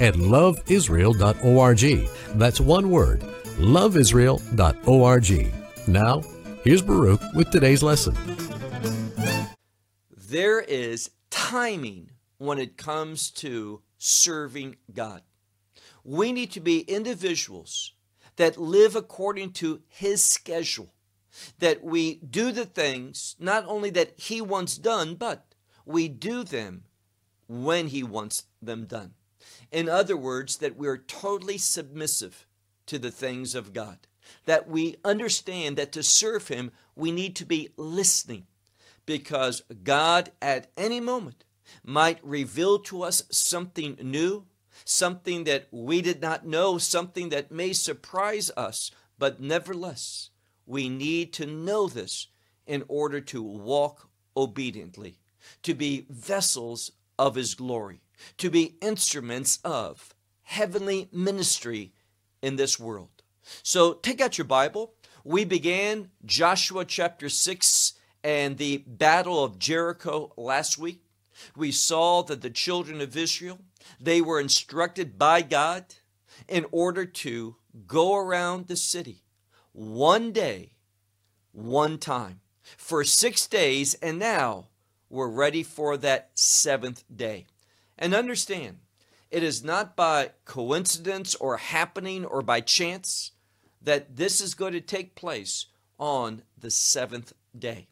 at loveisrael.org. That's one word, loveisrael.org. Now, here's Baruch with today's lesson. There is timing when it comes to serving God. We need to be individuals that live according to His schedule, that we do the things not only that He wants done, but we do them when He wants them done. In other words, that we're totally submissive to the things of God, that we understand that to serve Him, we need to be listening because God at any moment might reveal to us something new, something that we did not know, something that may surprise us, but nevertheless, we need to know this in order to walk obediently, to be vessels of His glory to be instruments of heavenly ministry in this world. So take out your Bible. We began Joshua chapter 6 and the battle of Jericho last week. We saw that the children of Israel, they were instructed by God in order to go around the city one day, one time for 6 days and now we're ready for that seventh day. And understand, it is not by coincidence or happening or by chance that this is going to take place on the seventh day.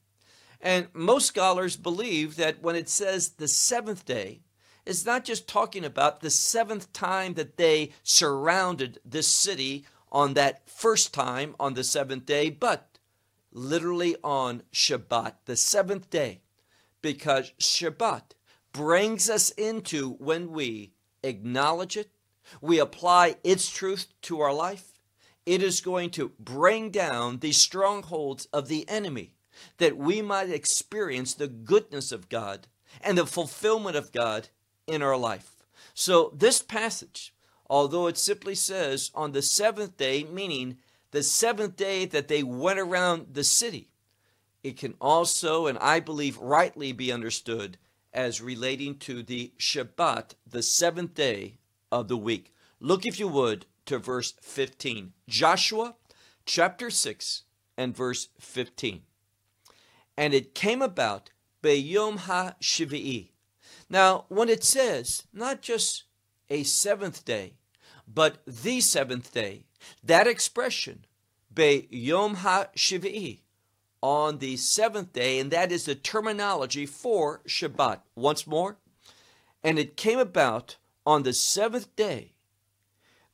And most scholars believe that when it says the seventh day, it's not just talking about the seventh time that they surrounded this city on that first time on the seventh day, but literally on Shabbat, the seventh day, because Shabbat brings us into when we acknowledge it, we apply its truth to our life, it is going to bring down the strongholds of the enemy that we might experience the goodness of God and the fulfillment of God in our life. So, this passage, although it simply says on the seventh day, meaning the seventh day that they went around the city, it can also, and I believe rightly, be understood as relating to the Shabbat, the seventh day of the week. Look, if you would, to verse 15. Joshua chapter 6 and verse 15. And it came about Beyom HaShivi'i. Now, when it says not just a seventh day, but the seventh day, that expression, Beyom HaShivi'i, on the seventh day, and that is the terminology for Shabbat. Once more, and it came about on the seventh day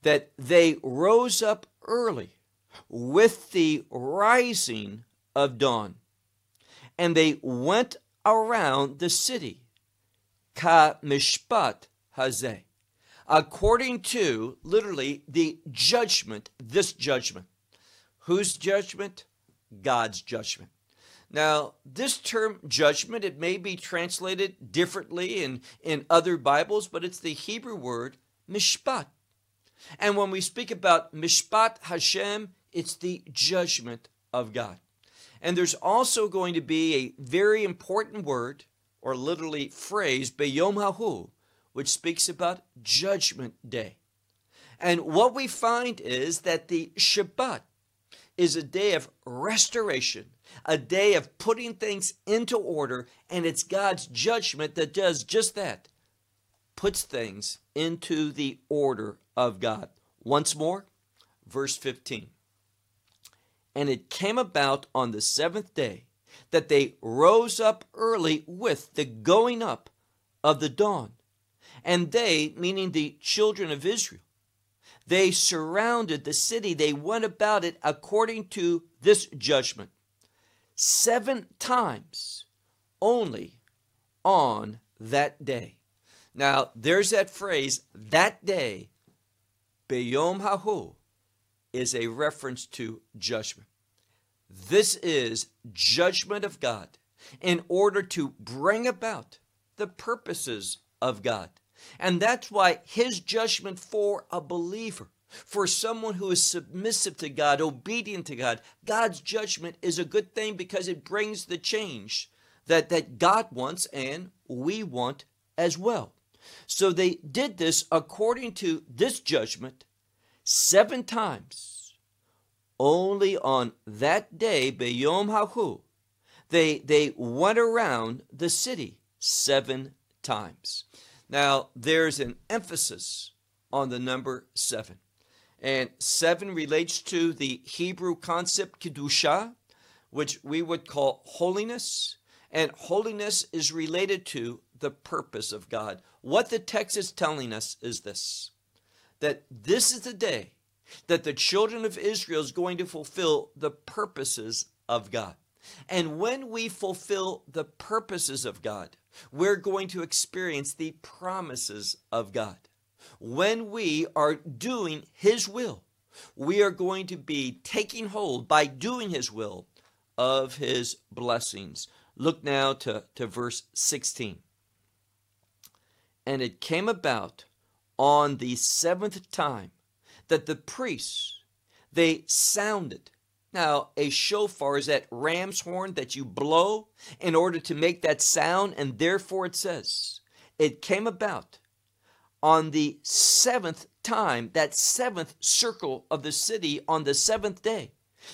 that they rose up early with the rising of dawn, and they went around the city, ka mishpat hazeh, according to literally the judgment, this judgment. Whose judgment? God's judgment. Now, this term judgment, it may be translated differently in, in other Bibles, but it's the Hebrew word mishpat. And when we speak about mishpat Hashem, it's the judgment of God. And there's also going to be a very important word, or literally phrase, Beyom Hahu, which speaks about judgment day. And what we find is that the Shabbat, is a day of restoration, a day of putting things into order, and it's God's judgment that does just that puts things into the order of God. Once more, verse 15. And it came about on the seventh day that they rose up early with the going up of the dawn. And they, meaning the children of Israel, they surrounded the city. They went about it according to this judgment. Seven times only on that day. Now, there's that phrase, that day, Beyom Hahu is a reference to judgment. This is judgment of God in order to bring about the purposes of God. And that's why his judgment for a believer, for someone who is submissive to God, obedient to God, God's judgment is a good thing because it brings the change that, that God wants and we want as well. So they did this according to this judgment seven times. Only on that day, Beyom Hahu, they, they went around the city seven times. Now, there's an emphasis on the number seven. And seven relates to the Hebrew concept Kedusha, which we would call holiness. And holiness is related to the purpose of God. What the text is telling us is this that this is the day that the children of Israel is going to fulfill the purposes of God. And when we fulfill the purposes of God, we're going to experience the promises of God. When we are doing His will, we are going to be taking hold by doing His will of His blessings. Look now to, to verse 16. And it came about on the seventh time that the priests they sounded now, a shofar is that ram's horn that you blow in order to make that sound, and therefore it says, it came about on the seventh time, that seventh circle of the city on the seventh day,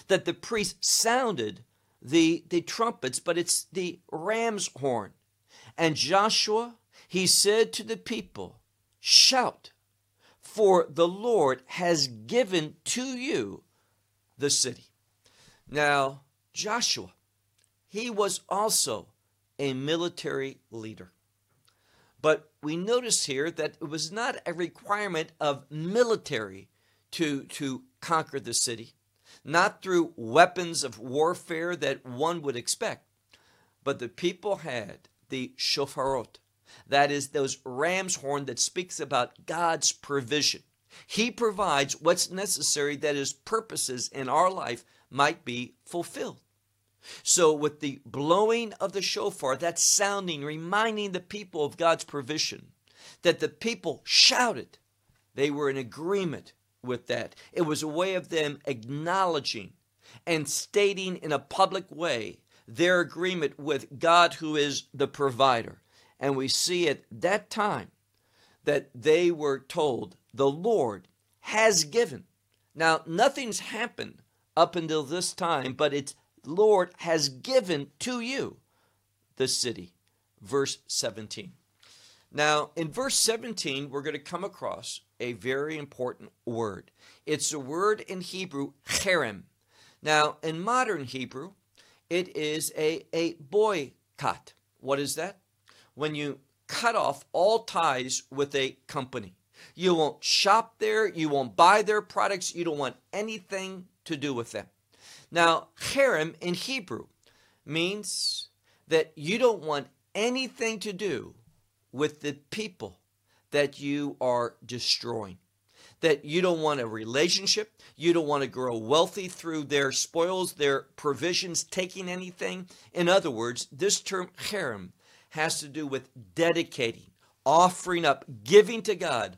that the priest sounded the, the trumpets, but it's the ram's horn. And Joshua, he said to the people, Shout, for the Lord has given to you the city. Now, Joshua, he was also a military leader. But we notice here that it was not a requirement of military to, to conquer the city, not through weapons of warfare that one would expect, but the people had the shofarot, that is, those ram's horn that speaks about God's provision. He provides what's necessary that his purposes in our life might be fulfilled. So, with the blowing of the shofar, that sounding, reminding the people of God's provision, that the people shouted, they were in agreement with that. It was a way of them acknowledging and stating in a public way their agreement with God, who is the provider. And we see at that time that they were told, The Lord has given. Now, nothing's happened up until this time, but it's Lord has given to you the city. Verse 17. Now, in verse 17, we're going to come across a very important word. It's a word in Hebrew, cherem. Now, in modern Hebrew, it is a, a boycott. What is that? When you cut off all ties with a company. You won't shop there, you won't buy their products, you don't want anything to do with them. Now, cherem in Hebrew means that you don't want anything to do with the people that you are destroying. That you don't want a relationship, you don't want to grow wealthy through their spoils, their provisions, taking anything. In other words, this term cherem has to do with dedicating, offering up, giving to God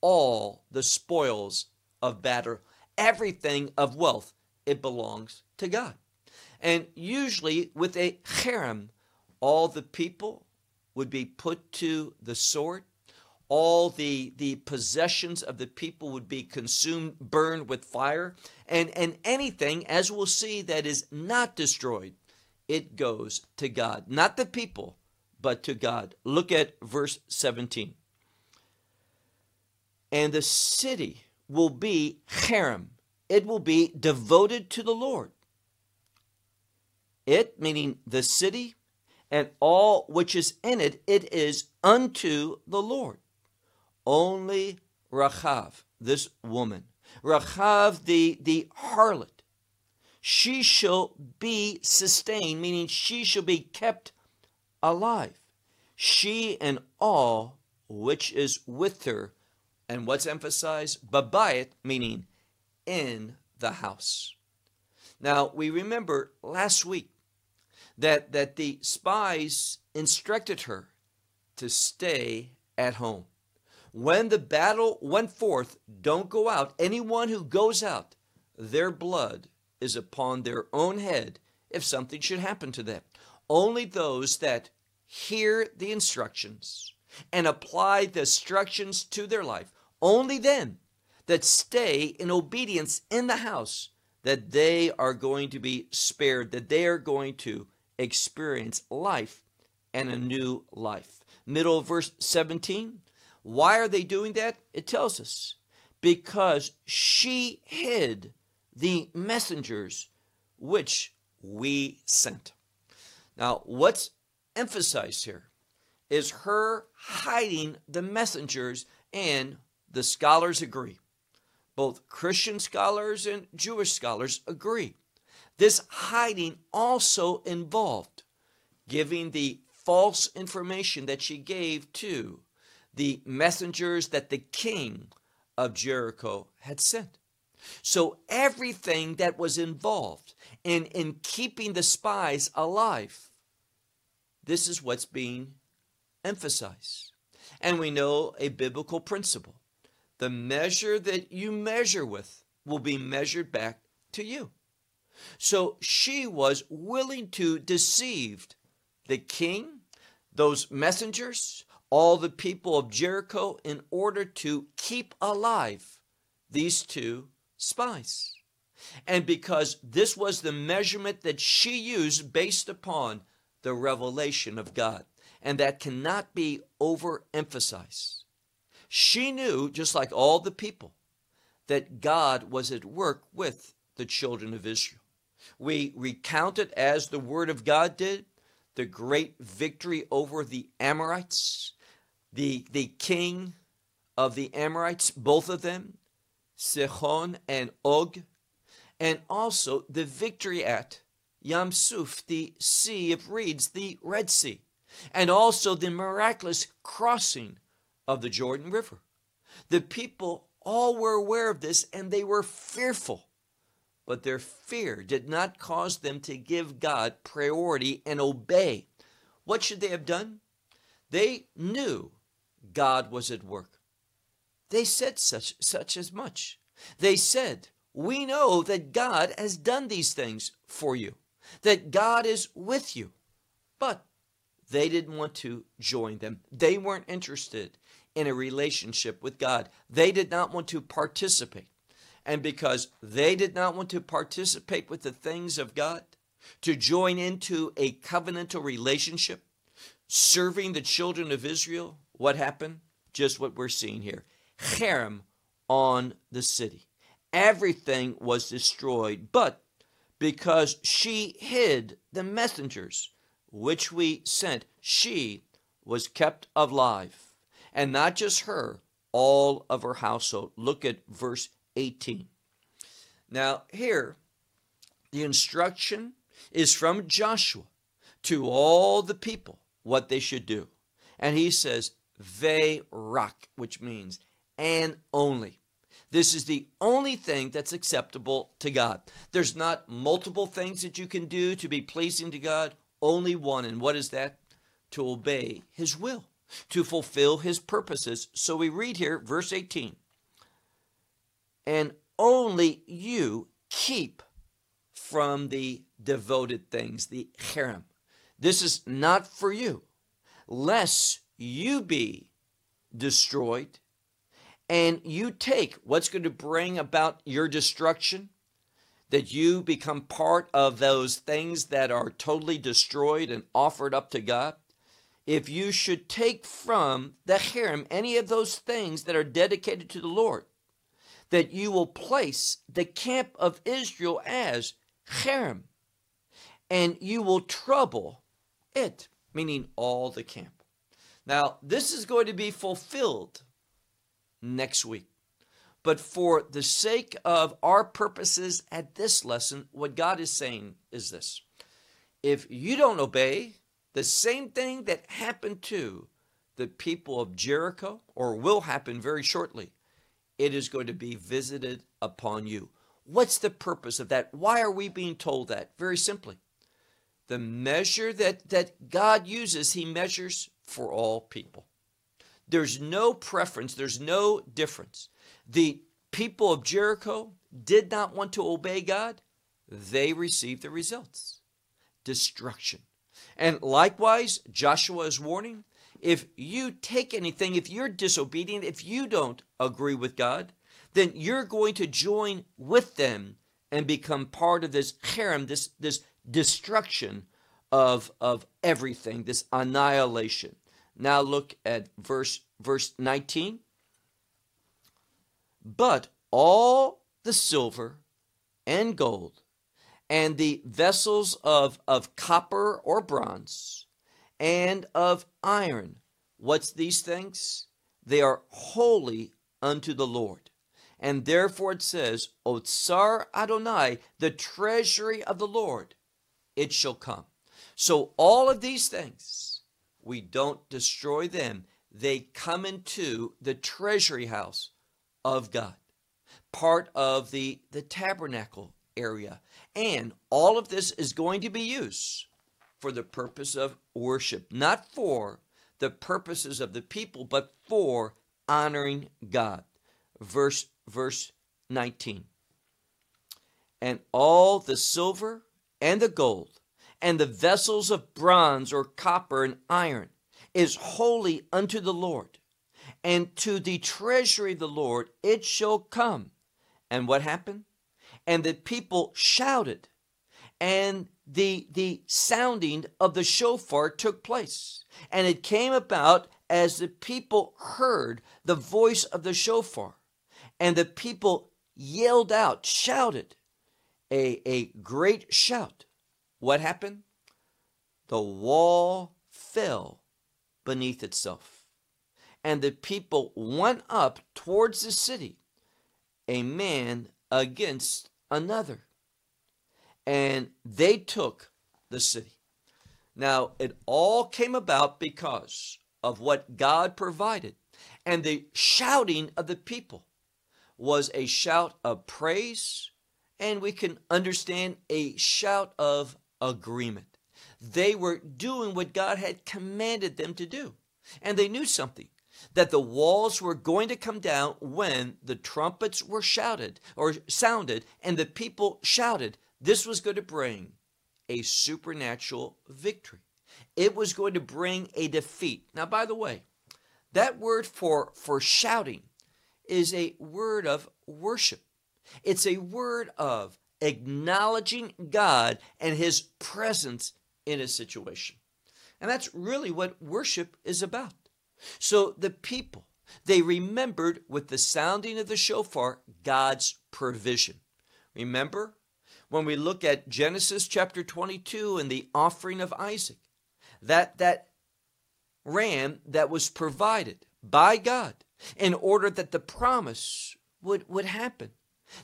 all the spoils of battle everything of wealth, it belongs to God. And usually with a cherem, all the people would be put to the sword. All the, the possessions of the people would be consumed, burned with fire. And, and anything, as we'll see, that is not destroyed, it goes to God. Not the people, but to God. Look at verse 17. And the city will be cherem. It will be devoted to the Lord. It, meaning the city and all which is in it, it is unto the Lord. Only Rachav, this woman, Rachav the, the harlot, she shall be sustained, meaning she shall be kept alive. She and all which is with her And what's emphasized? Babayit, meaning in the house. Now, we remember last week that, that the spies instructed her to stay at home. When the battle went forth, don't go out. Anyone who goes out, their blood is upon their own head if something should happen to them. Only those that hear the instructions and apply the instructions to their life, only then that stay in obedience in the house, that they are going to be spared, that they are going to experience life and a new life. Middle of verse 17. Why are they doing that? It tells us because she hid the messengers which we sent. Now, what's emphasized here is her hiding the messengers, and the scholars agree. Both Christian scholars and Jewish scholars agree. This hiding also involved giving the false information that she gave to the messengers that the king of Jericho had sent. So everything that was involved in, in keeping the spies alive, this is what's being emphasized. And we know a biblical principle. The measure that you measure with will be measured back to you. So she was willing to deceive the king, those messengers, all the people of Jericho in order to keep alive these two spies. And because this was the measurement that she used based upon the revelation of God, and that cannot be overemphasized. She knew, just like all the people, that God was at work with the children of Israel. We recount it as the Word of God did, the great victory over the Amorites, the, the king of the Amorites, both of them, Sihon and Og, and also the victory at Yam Suf, the Sea of Reeds, the Red Sea, and also the miraculous crossing of the Jordan River. The people all were aware of this and they were fearful. But their fear did not cause them to give God priority and obey. What should they have done? They knew God was at work. They said such, such as much. They said, We know that God has done these things for you, that God is with you. But they didn't want to join them. They weren't interested in a relationship with God. They did not want to participate. And because they did not want to participate with the things of God, to join into a covenantal relationship, serving the children of Israel, what happened? Just what we're seeing here. Cherem on the city. Everything was destroyed, but because she hid the messengers which we sent, she was kept alive. And not just her, all of her household. Look at verse 18. Now, here, the instruction is from Joshua to all the people what they should do. And he says, Ve rak, which means and only. This is the only thing that's acceptable to God. There's not multiple things that you can do to be pleasing to God, only one. And what is that? To obey His will, to fulfill His purposes. So we read here, verse 18 and only you keep from the devoted things, the cherem. This is not for you, lest you be destroyed and you take what's going to bring about your destruction, that you become part of those things that are totally destroyed and offered up to God. If you should take from the cherem any of those things that are dedicated to the Lord, that you will place the camp of Israel as cherem, and you will trouble it, meaning all the camp. Now, this is going to be fulfilled next week. But for the sake of our purposes at this lesson, what God is saying is this if you don't obey, the same thing that happened to the people of Jericho, or will happen very shortly, it is going to be visited upon you. What's the purpose of that? Why are we being told that? Very simply. The measure that, that God uses, He measures for all people. There's no preference, there's no difference. The people of Jericho did not want to obey God, they received the results destruction. And likewise, Joshua is warning if you take anything, if you're disobedient, if you don't agree with God, then you're going to join with them and become part of this cherem, this, this destruction of, of everything, this annihilation. Now look at verse verse 19. But all the silver and gold and the vessels of, of copper or bronze and of iron. What's these things? They are holy unto the Lord. And therefore it says, Otsar Adonai, the treasury of the Lord, it shall come. So all of these things, we don't destroy them. They come into the treasury house of God, part of the, the tabernacle area. And all of this is going to be used for the purpose of worship, not for the purposes of the people, but for honoring God. Verse verse 19. And all the silver and the gold and the vessels of bronze or copper and iron is holy unto the Lord. And to the treasury of the Lord it shall come. And what happened? And the people shouted, and the, the sounding of the shofar took place. And it came about as the people heard the voice of the shofar. And the people yelled out, shouted a, a great shout. What happened? The wall fell beneath itself, and the people went up towards the city, a man against another, and they took the city. Now, it all came about because of what God provided, and the shouting of the people was a shout of praise, and we can understand a shout of agreement. They were doing what God had commanded them to do. And they knew something that the walls were going to come down when the trumpets were shouted or sounded and the people shouted. This was going to bring a supernatural victory. It was going to bring a defeat. Now, by the way, that word for, for shouting is a word of worship. It's a word of acknowledging God and his presence in a situation. And that's really what worship is about. So the people, they remembered with the sounding of the shofar God's provision. Remember when we look at Genesis chapter 22 and the offering of Isaac, that that ram that was provided by God in order that the promise would, would happen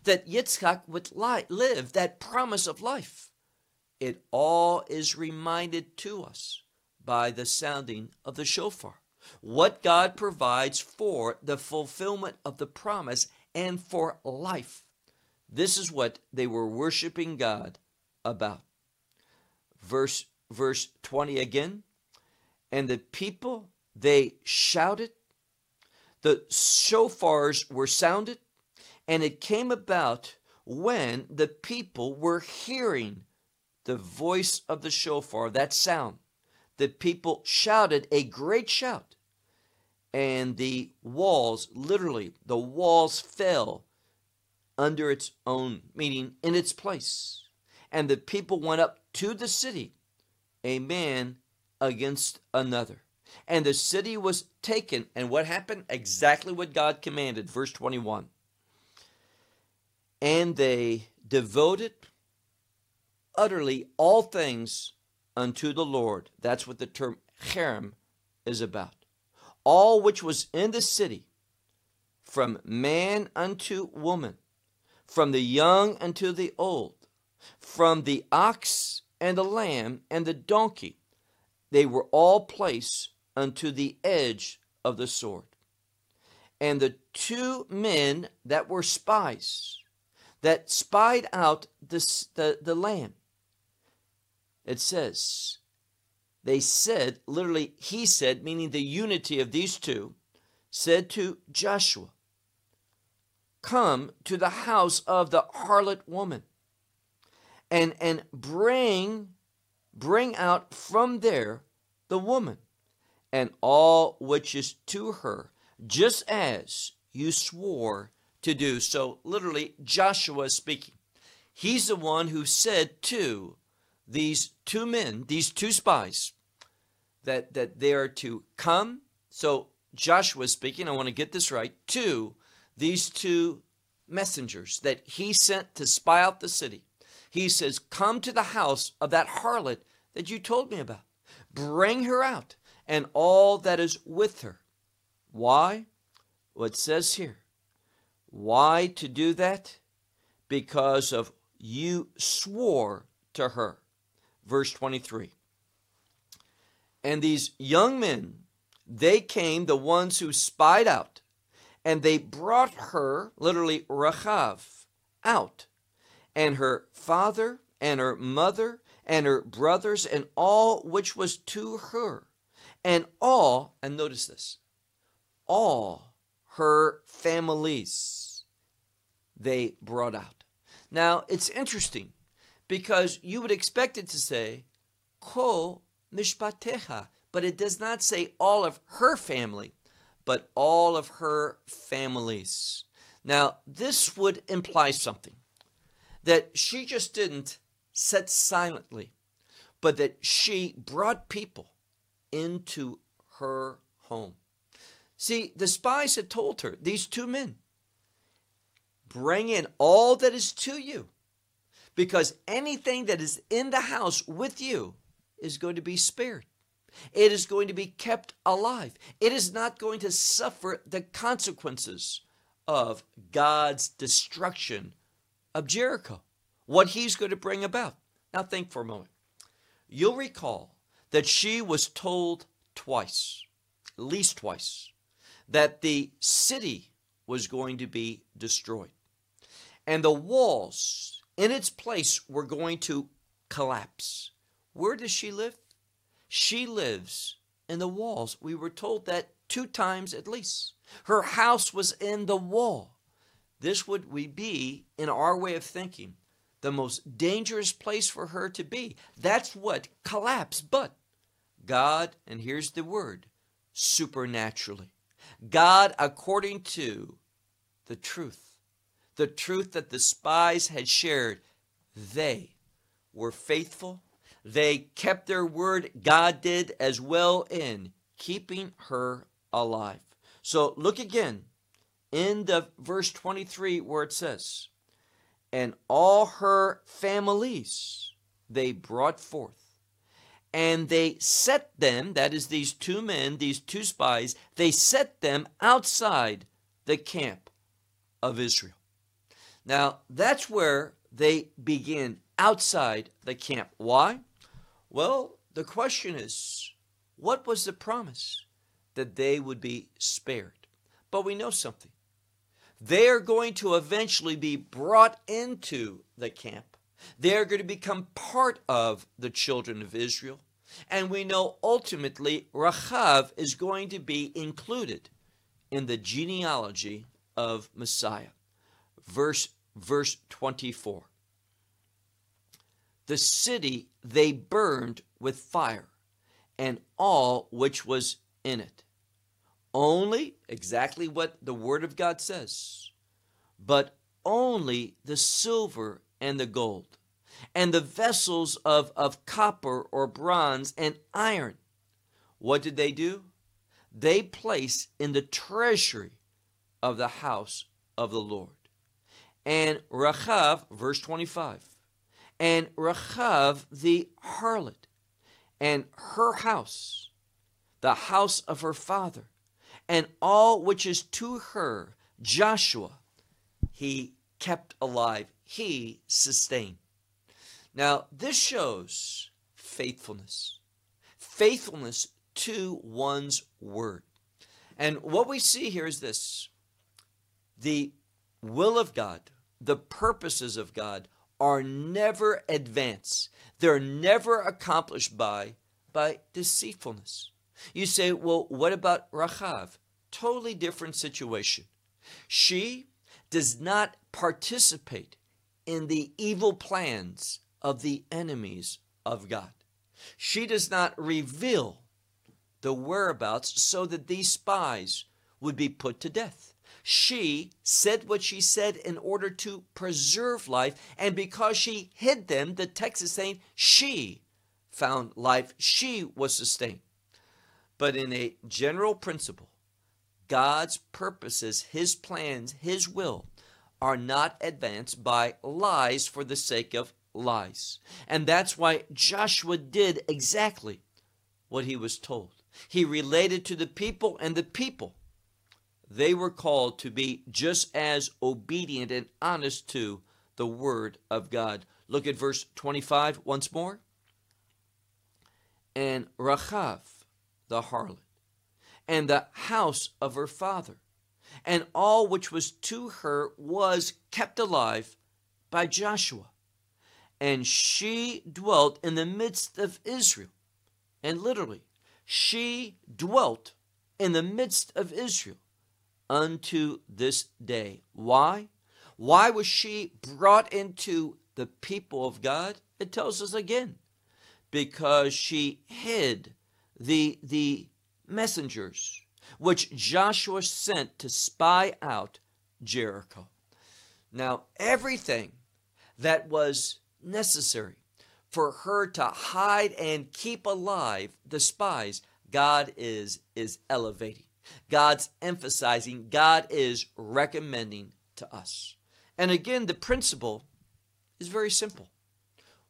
that Yitzchak would live that promise of life. It all is reminded to us by the sounding of the shofar. What God provides for the fulfillment of the promise and for life. This is what they were worshiping God about. Verse verse 20 again. And the people they shouted, the shofars were sounded, and it came about when the people were hearing the voice of the shofar, that sound. The people shouted a great shout, and the walls, literally, the walls fell under its own, meaning in its place. And the people went up to the city, a man against another. And the city was taken. And what happened? Exactly what God commanded. Verse 21 and they devoted utterly all things unto the Lord. That's what the term cherem is about. All which was in the city, from man unto woman, from the young unto the old, from the ox and the lamb and the donkey, they were all placed unto the edge of the sword. And the two men that were spies, that spied out this, the, the land, it says, they said, literally, he said, meaning the unity of these two, said to Joshua, Come to the house of the harlot woman and, and bring, bring out from there the woman and all which is to her, just as you swore to do. So, literally, Joshua is speaking. He's the one who said to these two men, these two spies, that, that they are to come. So, Joshua speaking, I want to get this right, to these two messengers that he sent to spy out the city. He says, Come to the house of that harlot that you told me about. Bring her out and all that is with her. Why? What says here. Why to do that? Because of you swore to her. Verse 23. And these young men, they came, the ones who spied out, and they brought her, literally Rachav, out, and her father, and her mother, and her brothers, and all which was to her, and all, and notice this, all her families they brought out. Now, it's interesting because you would expect it to say, Ko mishpateha, but it does not say all of her family, but all of her families. Now, this would imply something that she just didn't sit silently, but that she brought people into her home. See, the spies had told her, these two men, bring in all that is to you, because anything that is in the house with you is going to be spared. It is going to be kept alive. It is not going to suffer the consequences of God's destruction of Jericho, what he's going to bring about. Now, think for a moment. You'll recall that she was told twice, at least twice, that the city was going to be destroyed. And the walls in its place we're going to collapse. Where does she live? She lives in the walls. We were told that two times at least. Her house was in the wall. This would we be, in our way of thinking, the most dangerous place for her to be. That's what collapse. But God, and here's the word, supernaturally. God, according to the truth, the truth that the spies had shared, they were faithful. They kept their word. God did as well in keeping her alive. So look again in the verse 23 where it says, And all her families they brought forth and they set them, that is, these two men, these two spies, they set them outside the camp of Israel. Now, that's where they begin, outside the camp. Why? Well, the question is what was the promise? That they would be spared. But we know something. They are going to eventually be brought into the camp they are going to become part of the children of Israel. And we know ultimately Rachav is going to be included in the genealogy of Messiah. Verse, verse 24. The city they burned with fire, and all which was in it. Only, exactly what the Word of God says, but only the silver and the gold, and the vessels of, of copper or bronze and iron. What did they do? They placed in the treasury of the house of the Lord. And Rachav, verse 25, and Rachav the harlot, and her house, the house of her father, and all which is to her, Joshua, he kept alive he sustained. Now, this shows faithfulness. Faithfulness to one's word. And what we see here is this the will of God, the purposes of God are never advanced. They're never accomplished by by deceitfulness. You say, well, what about Rachav? Totally different situation. She does not participate in the evil plans of the enemies of God. She does not reveal the whereabouts so that these spies would be put to death. She said what she said in order to preserve life, and because she hid them, the text is saying she found life, she was sustained. But in a general principle, God's purposes, His plans, His will are not advanced by lies for the sake of lies. And that's why Joshua did exactly what he was told. He related to the people, and the people, they were called to be just as obedient and honest to the word of God. Look at verse 25 once more. And Rachav, the harlot, and the house of her father, and all which was to her was kept alive by Joshua. And she dwelt in the midst of Israel. And literally, she dwelt in the midst of Israel unto this day. Why? Why was she brought into the people of God? It tells us again, because she hid the, the messengers which Joshua sent to spy out Jericho. Now, everything that was necessary for her to hide and keep alive the spies, God is, is elevating. God's emphasizing, God is recommending to us. And again, the principle is very simple.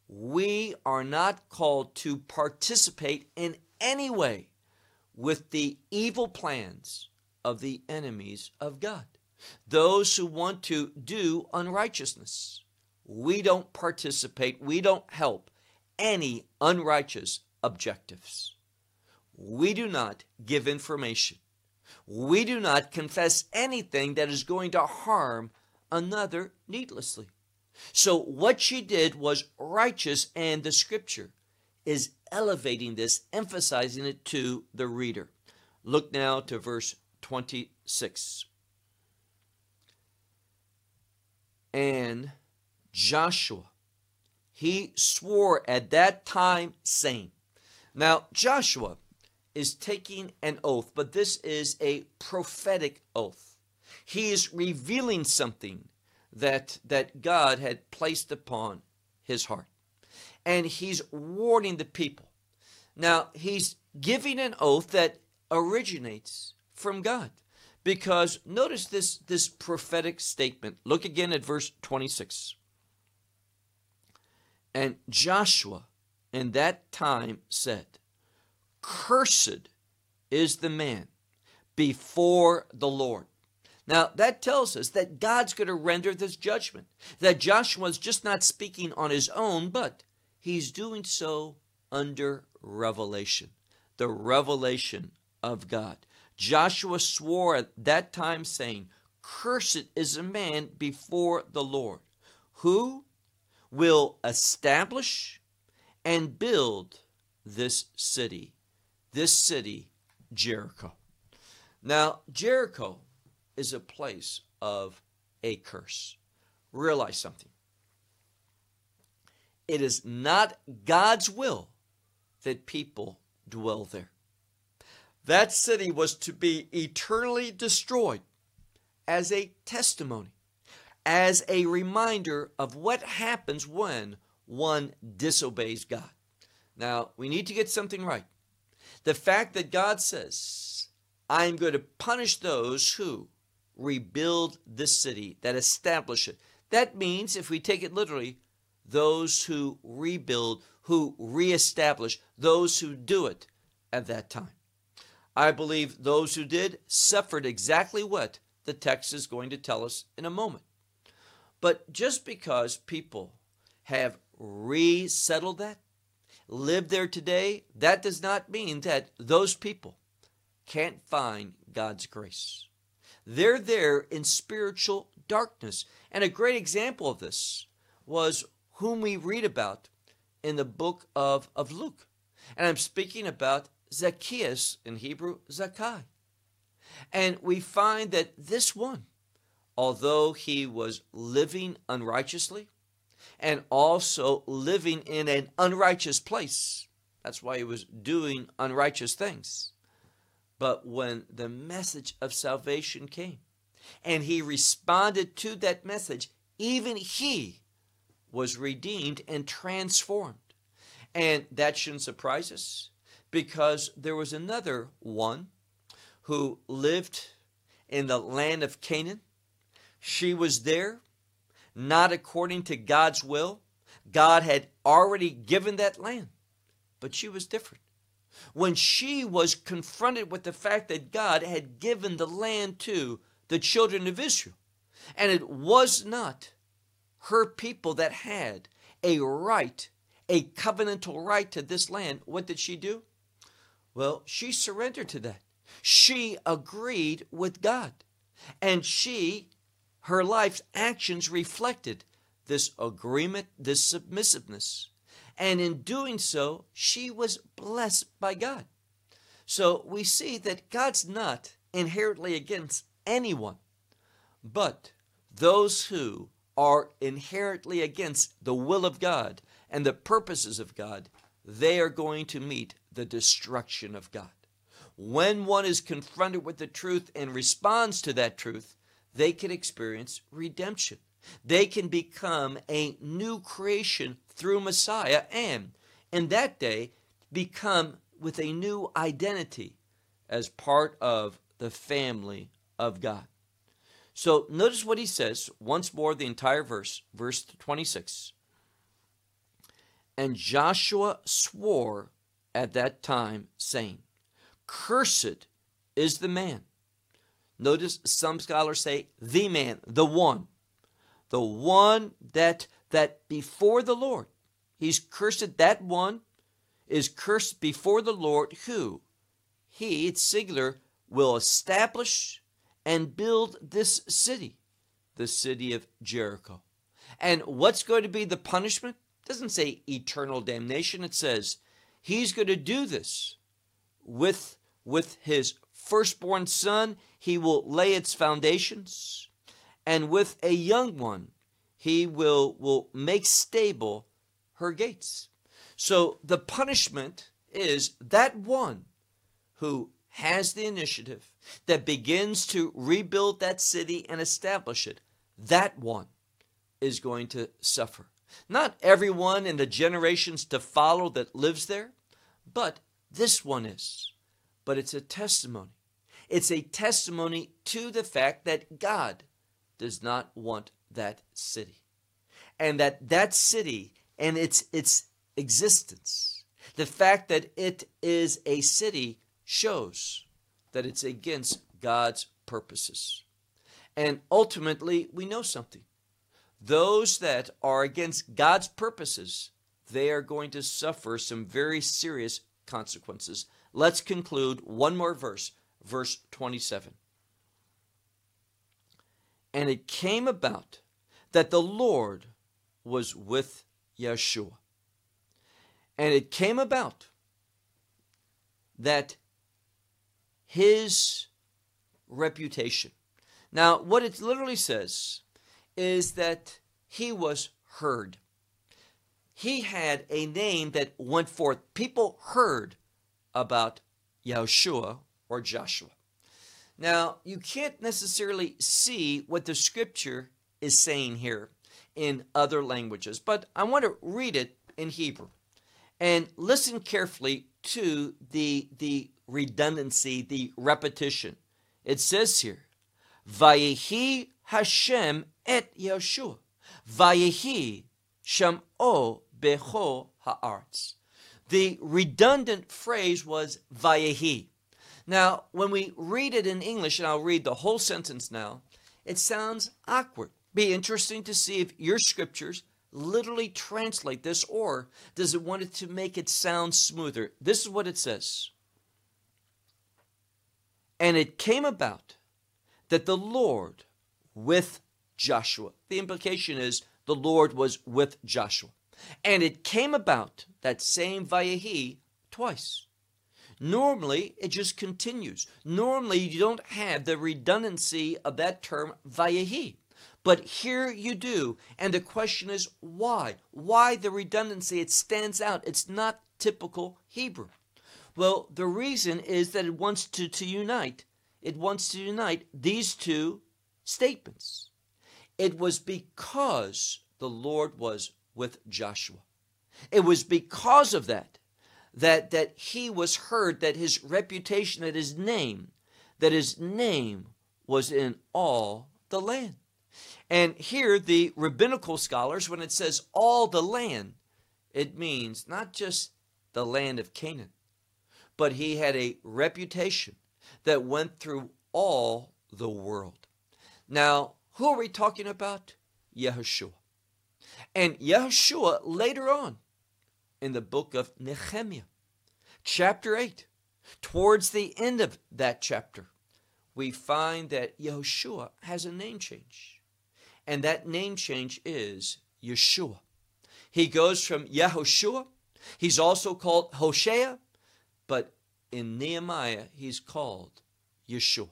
We are not called to participate in any way with the evil plans of the enemies of God, those who want to do unrighteousness. We don't participate, we don't help any unrighteous objectives. We do not give information. We do not confess anything that is going to harm another needlessly. So, what she did was righteous, and the scripture is elevating this, emphasizing it to the reader. Look now to verse 26. And Joshua, he swore at that time, saying, Now, Joshua is taking an oath, but this is a prophetic oath. He is revealing something that, that God had placed upon his heart and he's warning the people. Now, he's giving an oath that originates from God. Because notice this, this prophetic statement. Look again at verse 26. And Joshua in that time said, Cursed is the man before the Lord. Now, that tells us that God's going to render this judgment. That Joshua is just not speaking on his own, but He's doing so under revelation, the revelation of God. Joshua swore at that time, saying, Cursed is a man before the Lord, who will establish and build this city, this city, Jericho. Now, Jericho is a place of a curse. Realize something. It is not God's will that people dwell there. That city was to be eternally destroyed as a testimony, as a reminder of what happens when one disobeys God. Now, we need to get something right. The fact that God says, I am going to punish those who rebuild this city, that establish it. That means, if we take it literally, those who rebuild, who reestablish, those who do it at that time. I believe those who did suffered exactly what the text is going to tell us in a moment. But just because people have resettled that, live there today, that does not mean that those people can't find God's grace. They're there in spiritual darkness. And a great example of this was whom we read about in the book of, of Luke. And I'm speaking about Zacchaeus, in Hebrew, Zacchaeus. And we find that this one, although he was living unrighteously and also living in an unrighteous place, that's why he was doing unrighteous things. But when the message of salvation came and he responded to that message, even he was redeemed and transformed. And that shouldn't surprise us because there was another one who lived in the land of Canaan. She was there, not according to God's will. God had already given that land, but she was different. When she was confronted with the fact that God had given the land to the children of Israel, and it was not her people that had a right, a covenantal right to this land, what did she do? Well, she surrendered to that. She agreed with God. And she, her life's actions reflected this agreement, this submissiveness. And in doing so, she was blessed by God. So we see that God's not inherently against anyone, but those who are inherently against the will of God and the purposes of God, they are going to meet the destruction of God. When one is confronted with the truth and responds to that truth, they can experience redemption. They can become a new creation through Messiah and in that day become with a new identity as part of the family of God. So notice what he says once more, the entire verse, verse 26. And Joshua swore at that time, saying, Cursed is the man. Notice some scholars say the man, the one, the one that that before the Lord, he's cursed. That one is cursed before the Lord, who he, it's singular, will establish and build this city, the city of Jericho. And what's going to be the punishment? It doesn't say eternal damnation. It says he's going to do this with, with his firstborn son. He will lay its foundations. And with a young one, he will, will make stable her gates. So the punishment is that one who has the initiative that begins to rebuild that city and establish it, that one is going to suffer. Not everyone in the generations to follow that lives there, but this one is. But it's a testimony. It's a testimony to the fact that God does not want that city. And that that city and its its existence, the fact that it is a city shows that it's against God's purposes. And ultimately, we know something. Those that are against God's purposes, they are going to suffer some very serious consequences. Let's conclude one more verse, verse 27. And it came about that the Lord was with Yeshua. And it came about that his reputation. Now, what it literally says is that he was heard. He had a name that went forth. People heard about Yeshua or Joshua. Now, you can't necessarily see what the scripture is saying here in other languages, but I want to read it in Hebrew and listen carefully to the, the redundancy, the repetition. It says here, Vayehi Hashem et Yeshua. Vayehi Sham'o Becho Ha'arts. The redundant phrase was Vayehi. Now, when we read it in English, and I'll read the whole sentence now, it sounds awkward. Be interesting to see if your scriptures literally translate this, or does it want it to make it sound smoother? This is what it says. And it came about that the Lord with Joshua. The implication is the Lord was with Joshua. And it came about that same Vayahi twice. Normally, it just continues. Normally, you don't have the redundancy of that term Vayahi. But here you do. And the question is why? Why the redundancy? It stands out. It's not typical Hebrew. Well, the reason is that it wants to, to unite. It wants to unite these two statements. It was because the Lord was with Joshua. It was because of that that that he was heard that his reputation that his name that his name was in all the land. And here the rabbinical scholars when it says all the land it means not just the land of Canaan but he had a reputation that went through all the world. Now, who are we talking about? Yehoshua. And Yehoshua later on in the book of Nehemiah, chapter 8, towards the end of that chapter, we find that Yehoshua has a name change. And that name change is Yeshua. He goes from Yehoshua, he's also called Hosea, but in Nehemiah, he's called Yeshua.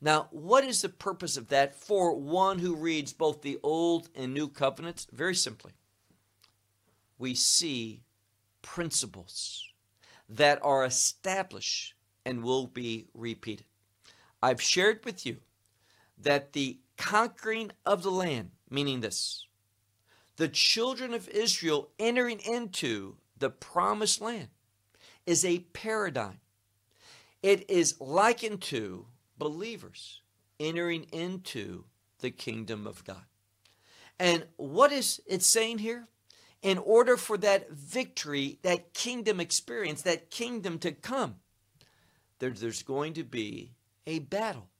Now, what is the purpose of that for one who reads both the Old and New Covenants? Very simply, we see principles that are established and will be repeated. I've shared with you that the conquering of the land, meaning this, the children of Israel entering into the promised land, is a paradigm. It is likened to believers entering into the kingdom of God. And what is it saying here? In order for that victory, that kingdom experience, that kingdom to come, there, there's going to be a battle.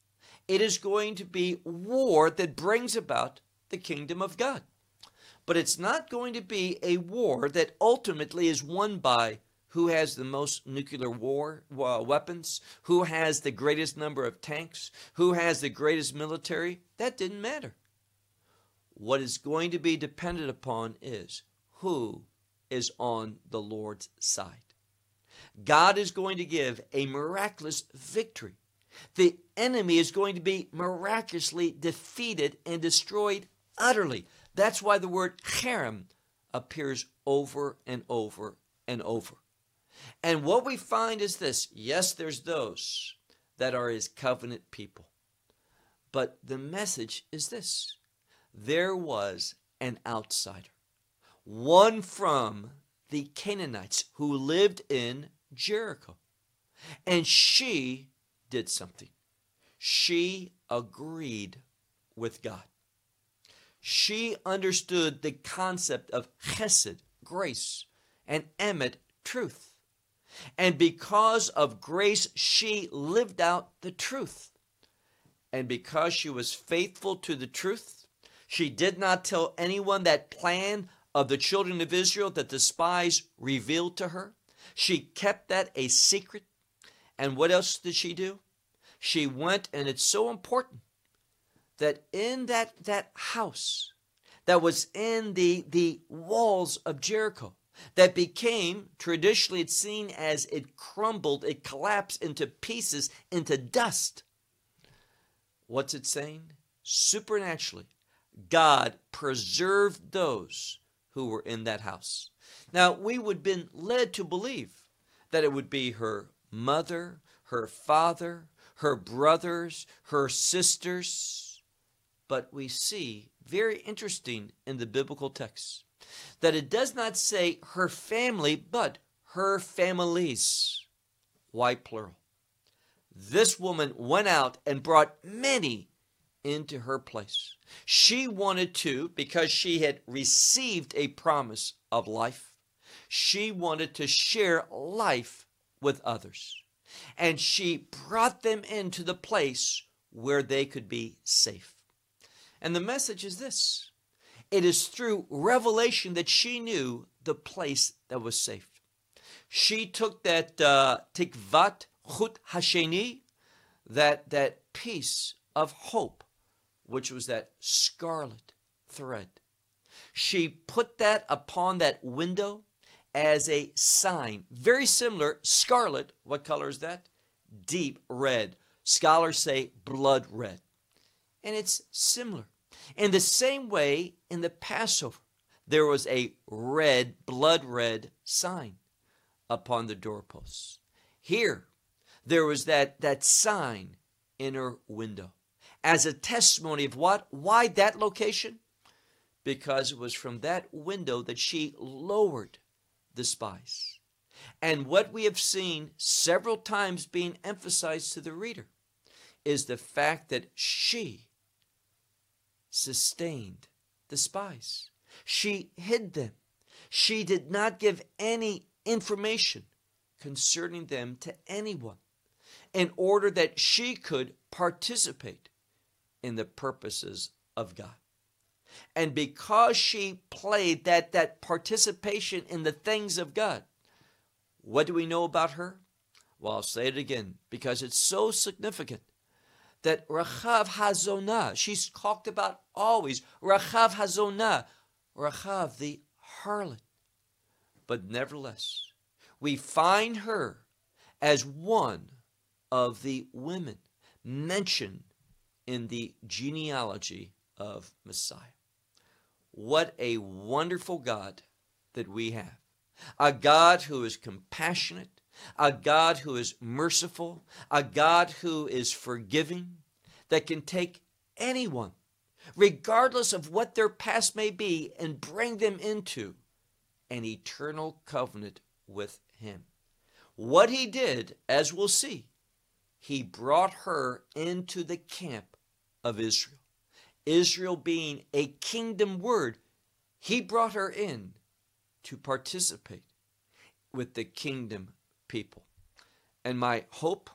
It is going to be war that brings about the kingdom of God. But it's not going to be a war that ultimately is won by who has the most nuclear war weapons, who has the greatest number of tanks, who has the greatest military, that didn't matter. What is going to be dependent upon is who is on the Lord's side. God is going to give a miraculous victory. The enemy is going to be miraculously defeated and destroyed utterly. That's why the word cherem appears over and over and over. And what we find is this yes, there's those that are his covenant people. But the message is this there was an outsider, one from the Canaanites who lived in Jericho. And she did something. She agreed with God. She understood the concept of chesed, grace, and emet, truth. And because of grace, she lived out the truth. And because she was faithful to the truth, she did not tell anyone that plan of the children of Israel that the spies revealed to her. She kept that a secret. And what else did she do? She went, and it's so important that in that, that house that was in the, the walls of Jericho, that became traditionally it's seen as it crumbled, it collapsed into pieces, into dust. What's it saying? Supernaturally, God preserved those who were in that house. Now, we would have been led to believe that it would be her mother, her father, her brothers, her sisters. But we see, very interesting in the biblical text, that it does not say her family, but her families. Why plural? This woman went out and brought many into her place. She wanted to, because she had received a promise of life, she wanted to share life with others. And she brought them into the place where they could be safe. And the message is this It is through revelation that she knew the place that was safe. She took that uh, tikvat chut hasheni, that, that piece of hope, which was that scarlet thread. She put that upon that window as a sign, very similar, scarlet. What color is that? Deep red. Scholars say blood red. And it's similar. In the same way, in the Passover, there was a red, blood red sign upon the doorposts. Here, there was that, that sign in her window as a testimony of what? Why that location? Because it was from that window that she lowered the spies. And what we have seen several times being emphasized to the reader is the fact that she sustained the spies. She hid them. She did not give any information concerning them to anyone in order that she could participate in the purposes of God. And because she played that, that participation in the things of God, what do we know about her? Well, I'll say it again because it's so significant that Rachav Hazonah, she's talked about always, Rachav Hazonah, Rachav the harlot. But nevertheless, we find her as one of the women mentioned in the genealogy of Messiah. What a wonderful God that we have. A God who is compassionate, a God who is merciful, a God who is forgiving, that can take anyone, regardless of what their past may be, and bring them into an eternal covenant with Him. What He did, as we'll see, He brought her into the camp of Israel. Israel being a kingdom word, He brought her in to participate with the kingdom people. And my hope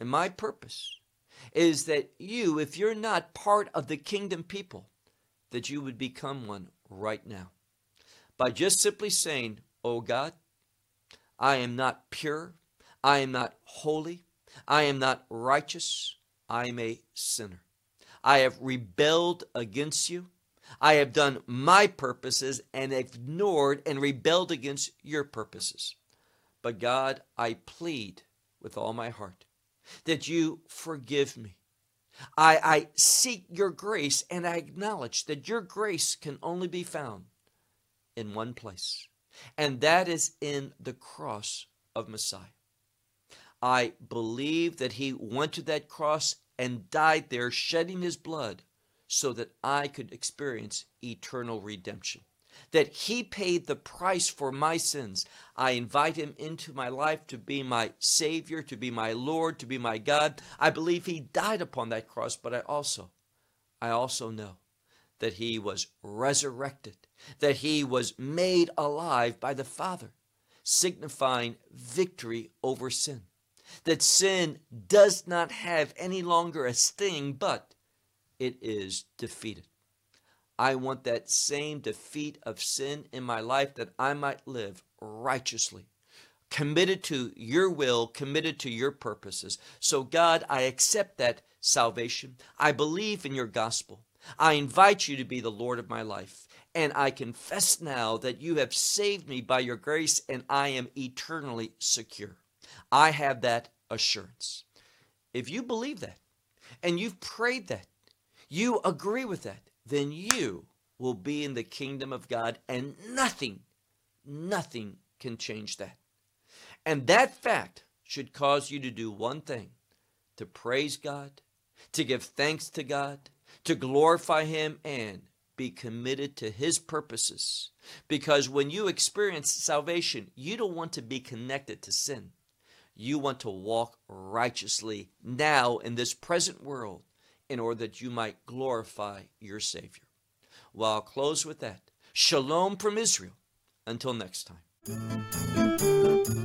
and my purpose is that you, if you're not part of the kingdom people, that you would become one right now. By just simply saying, Oh God, I am not pure, I am not holy, I am not righteous, I am a sinner. I have rebelled against you. I have done my purposes and ignored and rebelled against your purposes. But God, I plead with all my heart that you forgive me. I, I seek your grace and I acknowledge that your grace can only be found in one place, and that is in the cross of Messiah. I believe that he went to that cross and died there, shedding his blood so that I could experience eternal redemption that he paid the price for my sins. I invite him into my life to be my Savior, to be my Lord, to be my God. I believe he died upon that cross, but I also, I also know that he was resurrected, that he was made alive by the Father, signifying victory over sin. That sin does not have any longer a sting, but it is defeated. I want that same defeat of sin in my life that I might live righteously, committed to your will, committed to your purposes. So, God, I accept that salvation. I believe in your gospel. I invite you to be the Lord of my life. And I confess now that you have saved me by your grace and I am eternally secure. I have that assurance. If you believe that and you've prayed that, you agree with that, then you will be in the kingdom of God, and nothing, nothing can change that. And that fact should cause you to do one thing to praise God, to give thanks to God, to glorify Him, and be committed to His purposes. Because when you experience salvation, you don't want to be connected to sin. You want to walk righteously now in this present world in order that you might glorify your Savior. Well, I'll close with that. Shalom from Israel. Until next time.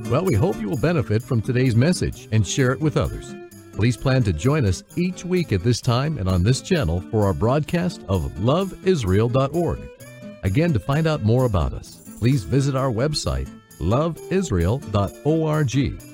Well, we hope you will benefit from today's message and share it with others. Please plan to join us each week at this time and on this channel for our broadcast of loveisrael.org. Again, to find out more about us, please visit our website, loveisrael.org.